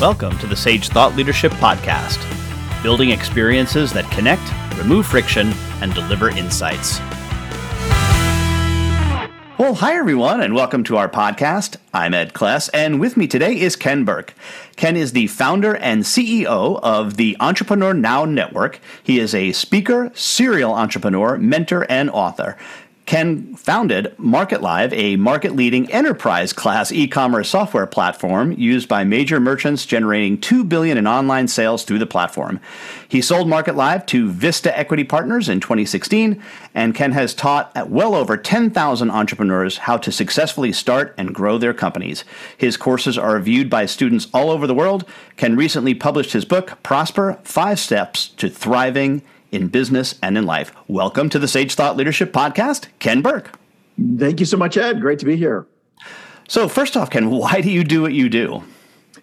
Welcome to the Sage Thought Leadership Podcast, building experiences that connect, remove friction, and deliver insights. Well, hi everyone, and welcome to our podcast. I'm Ed Kless, and with me today is Ken Burke. Ken is the founder and CEO of the Entrepreneur Now Network. He is a speaker, serial entrepreneur, mentor, and author. Ken founded MarketLive, a market leading enterprise class e commerce software platform used by major merchants generating 2 billion in online sales through the platform. He sold MarketLive to Vista Equity Partners in 2016, and Ken has taught at well over 10,000 entrepreneurs how to successfully start and grow their companies. His courses are viewed by students all over the world. Ken recently published his book, Prosper Five Steps to Thriving in business and in life. Welcome to the Sage Thought Leadership Podcast, Ken Burke. Thank you so much, Ed. Great to be here. So, first off, Ken, why do you do what you do?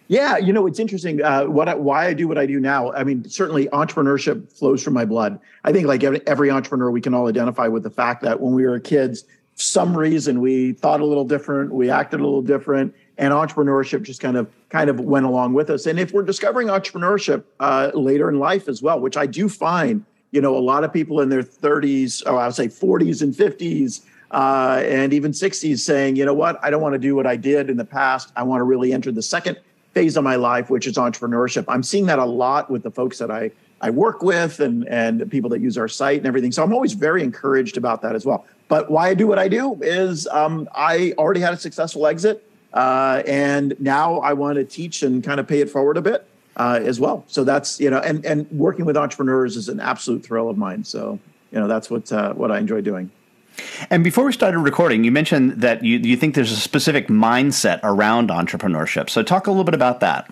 Yeah, you know, it's interesting. Uh, what I, why I do what I do now. I mean, certainly entrepreneurship flows from my blood. I think, like every, every entrepreneur, we can all identify with the fact that when we were kids, some reason we thought a little different, we acted a little different, and entrepreneurship just kind of kind of went along with us. And if we're discovering entrepreneurship uh, later in life as well, which I do find you know, a lot of people in their 30s, or I would say 40s and 50s, uh, and even 60s saying, you know what, I don't want to do what I did in the past. I want to really enter the second phase of my life, which is entrepreneurship. I'm seeing that a lot with the folks that I I work with and and people that use our site and everything. So I'm always very encouraged about that as well. But why I do what I do is um, I already had a successful exit, uh, and now I want to teach and kind of pay it forward a bit uh, as well. So that's you know, and and working with entrepreneurs is an absolute thrill of mine. So you know, that's what uh, what I enjoy doing. And before we started recording, you mentioned that you you think there's a specific mindset around entrepreneurship. So talk a little bit about that.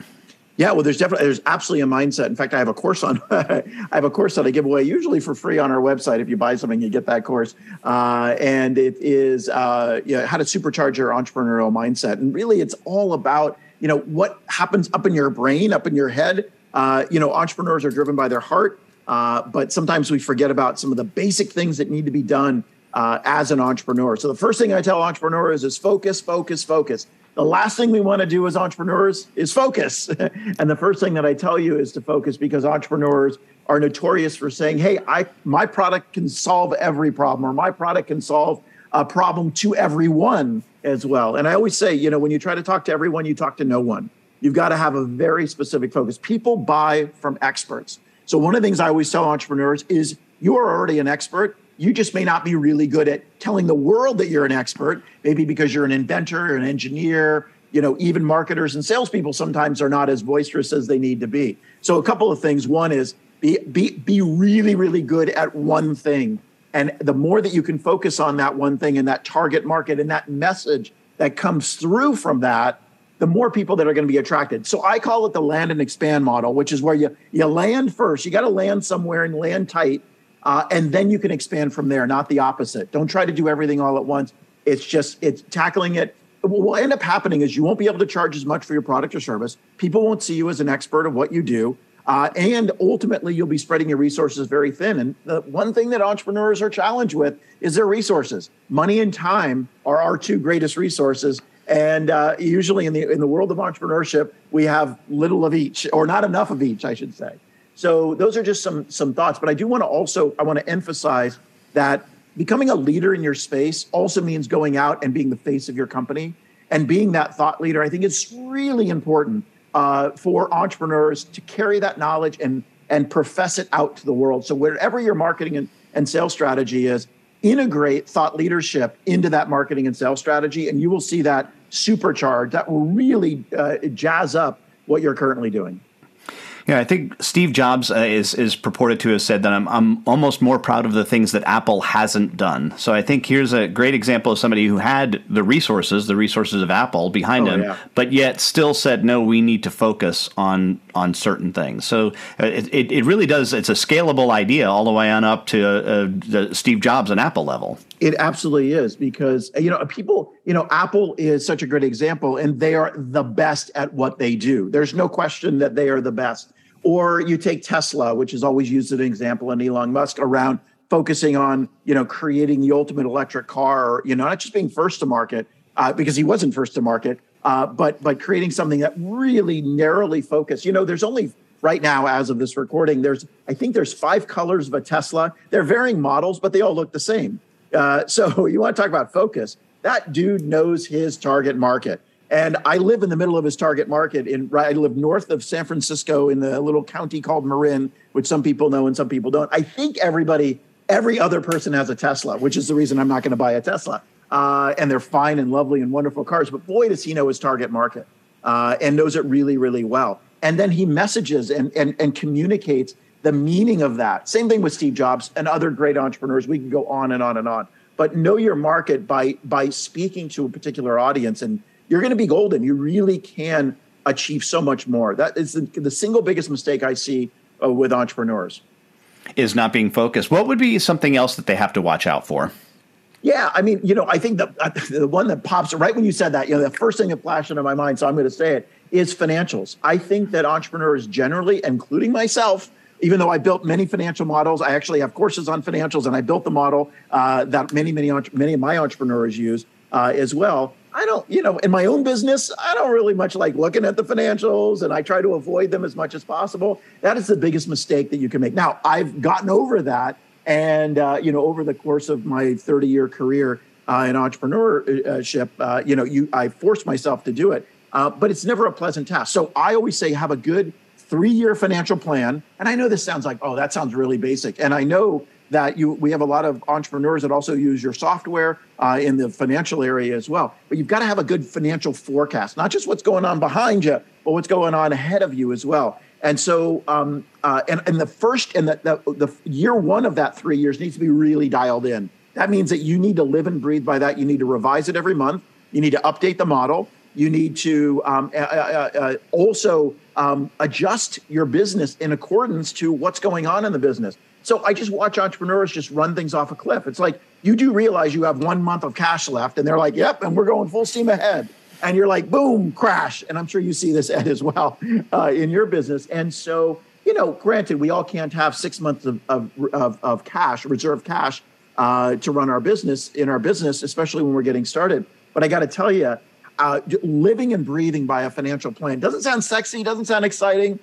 Yeah, well, there's definitely there's absolutely a mindset. In fact, I have a course on I have a course that I give away usually for free on our website. If you buy something, you get that course, uh, and it is uh, you know, how to supercharge your entrepreneurial mindset. And really, it's all about you know what happens up in your brain up in your head uh, you know entrepreneurs are driven by their heart uh, but sometimes we forget about some of the basic things that need to be done uh, as an entrepreneur. So the first thing i tell entrepreneurs is focus focus focus. The last thing we want to do as entrepreneurs is focus. And the first thing that i tell you is to focus because entrepreneurs are notorious for saying hey i my product can solve every problem or my product can solve a problem to everyone as well. And I always say, you know, when you try to talk to everyone, you talk to no one. You've got to have a very specific focus. People buy from experts. So one of the things I always tell entrepreneurs is you are already an expert. You just may not be really good at telling the world that you're an expert, maybe because you're an inventor, or an engineer, you know, even marketers and salespeople sometimes are not as boisterous as they need to be. So a couple of things. One is be be be really, really good at one thing. And the more that you can focus on that one thing and that target market and that message that comes through from that, the more people that are going to be attracted. So I call it the land and expand model, which is where you you land first. You got to land somewhere and land tight, uh, and then you can expand from there. Not the opposite. Don't try to do everything all at once. It's just it's tackling it. What will end up happening is you won't be able to charge as much for your product or service. People won't see you as an expert of what you do. Uh, and ultimately, you'll be spreading your resources very thin. And the one thing that entrepreneurs are challenged with is their resources. Money and time are our two greatest resources. And uh, usually, in the in the world of entrepreneurship, we have little of each, or not enough of each, I should say. So those are just some some thoughts. But I do want to also I want to emphasize that becoming a leader in your space also means going out and being the face of your company and being that thought leader. I think it's really important uh, for entrepreneurs to carry that knowledge and and profess it out to the world. So wherever your marketing and, and sales strategy is, integrate thought leadership into that marketing and sales strategy, and you will see that supercharge. That will really uh, jazz up what you're currently doing. Yeah, I think Steve Jobs uh, is is purported to have said that I'm I'm almost more proud of the things that Apple hasn't done. So I think here's a great example of somebody who had the resources, the resources of Apple behind oh, him, yeah. but yet still said no, we need to focus on on certain things. So uh, it, it, it really does. It's a scalable idea all the way on up to uh, the Steve Jobs and Apple level. It absolutely is because you know people you know Apple is such a great example and they are the best at what they do. There's no question that they are the best. Or you take Tesla, which is always used as an example, and Elon Musk around focusing on you know creating the ultimate electric car, you know not just being first to market uh, because he wasn't first to market, uh, but but creating something that really narrowly focused. You know, there's only right now as of this recording there's i think there's five colors of a tesla they're varying models but they all look the same uh, so you want to talk about focus that dude knows his target market and I live in the middle of his target market. In I live north of San Francisco in the little county called Marin, which some people know and some people don't. I think everybody, every other person has a Tesla, which is the reason I'm not going to buy a Tesla. Uh, and they're fine and lovely and wonderful cars. But boy, does he know his target market uh, and knows it really, really well. And then he messages and, and, and communicates the meaning of that. Same thing with Steve Jobs and other great entrepreneurs. We can go on and on and on. But know your market by by speaking to a particular audience and you're going to be golden. You really can achieve so much more. That is the, the single biggest mistake I see uh, with entrepreneurs. Is not being focused. What would be something else that they have to watch out for? Yeah, I mean, you know, I think the uh, the one that pops right when you said that, you know, the first thing that flashed into my mind, so I'm going to say it, is financials. I think that entrepreneurs generally, including myself, even though I built many financial models, I actually have courses on financials, and I built the model uh, that many, many, many of my entrepreneurs use uh, as well. I don't, you know, in my own business, I don't really much like looking at the financials and I try to avoid them as much as possible. That is the biggest mistake that you can make. Now, I've gotten over that. And, uh, you know, over the course of my 30 year career uh, in entrepreneurship, uh, you know, you, I forced myself to do it. Uh, but it's never a pleasant task. So I always say have a good three year financial plan. And I know this sounds like, oh, that sounds really basic. And I know that you we have a lot of entrepreneurs that also use your software uh, in the financial area as well. But you've got to have a good financial forecast, not just what's going on behind you, but what's going on ahead of you as well. And so, um, uh, and, and the first and the, the, the year one of that three years needs to be really dialed in. That means that you need to live and breathe by that. You need to revise it every month. You need to update the model. You need to um, uh, uh, uh also um, adjust your business in accordance to what's going on in the business. So I just watch entrepreneurs just run things off a cliff. It's like you do realize you have one month of cash left, and they're like, "Yep," and we're going full steam ahead. And you're like, "Boom, crash!" And I'm sure you see this Ed as well uh, in your business. And so, you know, granted, we all can't have six months of of, of, of cash, reserve cash, uh, to run our business in our business, especially when we're getting started. But I got to tell you, uh, living and breathing by a financial plan doesn't sound sexy, doesn't sound exciting.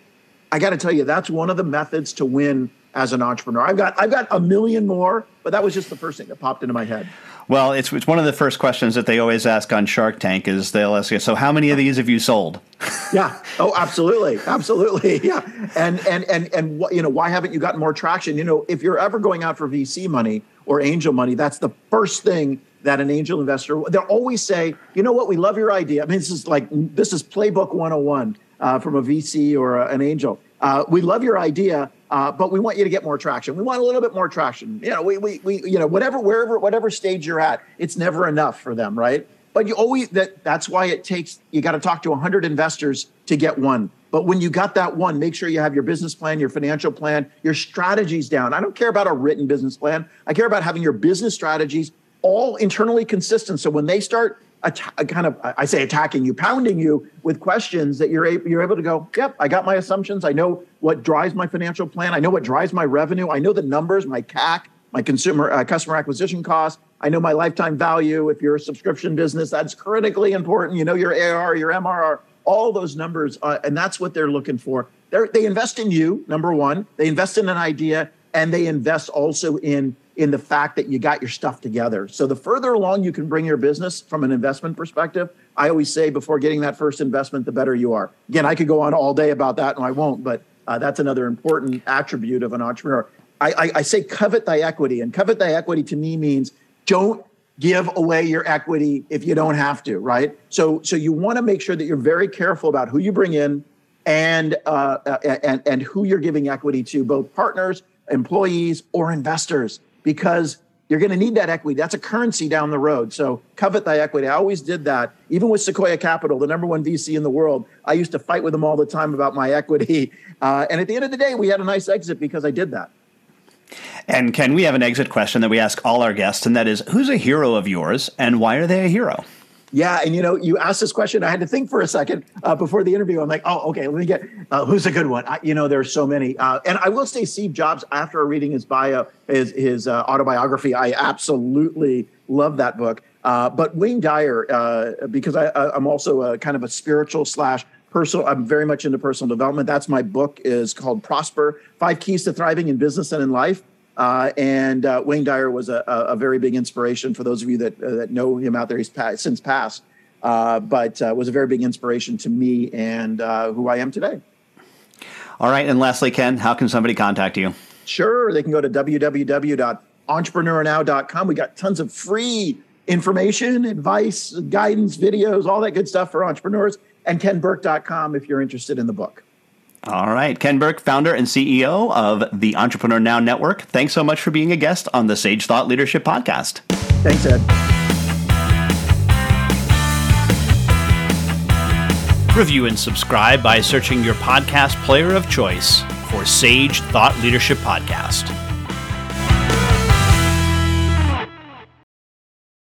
I got to tell you, that's one of the methods to win as an entrepreneur. I've got I've got a million more, but that was just the first thing that popped into my head. Well, it's it's one of the first questions that they always ask on Shark Tank is they'll ask you, so how many of these have you sold? yeah. Oh, absolutely, absolutely. Yeah. And and and and what you know, why haven't you gotten more traction? You know, if you're ever going out for VC money or angel money, that's the first thing that an angel investor they'll always say, you know what, we love your idea. I mean, this is like this is playbook 101 uh, from a VC or a, an angel. Uh, we love your idea, uh, but we want you to get more traction. We want a little bit more traction. You know, we, we, we, you know, whatever, wherever, whatever stage you're at, it's never enough for them, right? But you always that that's why it takes you got to talk to 100 investors to get one. But when you got that one, make sure you have your business plan, your financial plan, your strategies down. I don't care about a written business plan. I care about having your business strategies all internally consistent. So when they start att- kind of I say attacking you, pounding you with questions that you're able, you're able to go, yep, I got my assumptions. I know what drives my financial plan. I know what drives my revenue. I know the numbers, my CAC, my consumer uh, customer acquisition cost. I know my lifetime value. If you're a subscription business, that's critically important. You know your AR, your MRR, all those numbers, uh, and that's what they're looking for. They're, they invest in you, number one. They invest in an idea, and they invest also in in the fact that you got your stuff together. So the further along you can bring your business from an investment perspective, I always say before getting that first investment, the better you are. Again, I could go on all day about that, and I won't, but uh, that's another important attribute of an entrepreneur. I, I, I say covet thy equity, and covet thy equity to me means don't give away your equity if you don't have to, right? So, so you want to make sure that you're very careful about who you bring in and uh, and and who you're giving equity to, both partners, employees, or investors because you're going to need that equity. That's a currency down the road. So covet thy equity. I always did that. Even with Sequoia Capital, the number one VC in the world, I used to fight with them all the time about my equity. Uh, and at the end of the day, we had a nice exit because I did that. And Ken, we have an exit question that we ask all our guests, and that is who's a hero of yours and why are they a hero? Yeah, and you know, you asked this question. I had to think for a second uh, before the interview. I'm like, oh, okay, let me get uh, who's a good one. I, you know, there's so many, uh, and I will say, Steve Jobs. After reading his bio, his his uh, autobiography, I absolutely love that book. Uh, but Wayne Dyer, uh, because I, am also a kind of a spiritual slash personal, I'm very much into personal development. That's my book is called Prosper: Five Keys to Thriving in Business and in Life. Uh, and uh, Wayne Dyer was a, a, very big inspiration for those of you that uh, that know him out there. He's passed, since passed, uh, but was a very big inspiration to me and who I am today. All right, and lastly, Ken, how can somebody contact you? Sure, they can go to www.entrepreneurnow.com. We got tons of free information, advice, guidance, videos, all that good stuff for entrepreneurs, and kenburke.com if you're interested in the book. All right. Ken Burke, founder and CEO of the Entrepreneur Now Network. Thanks so much for being a guest on the Sage Thought Leadership Podcast. Thanks, Ed. Review and subscribe by searching your podcast player of choice for Sage Thought Leadership Podcast.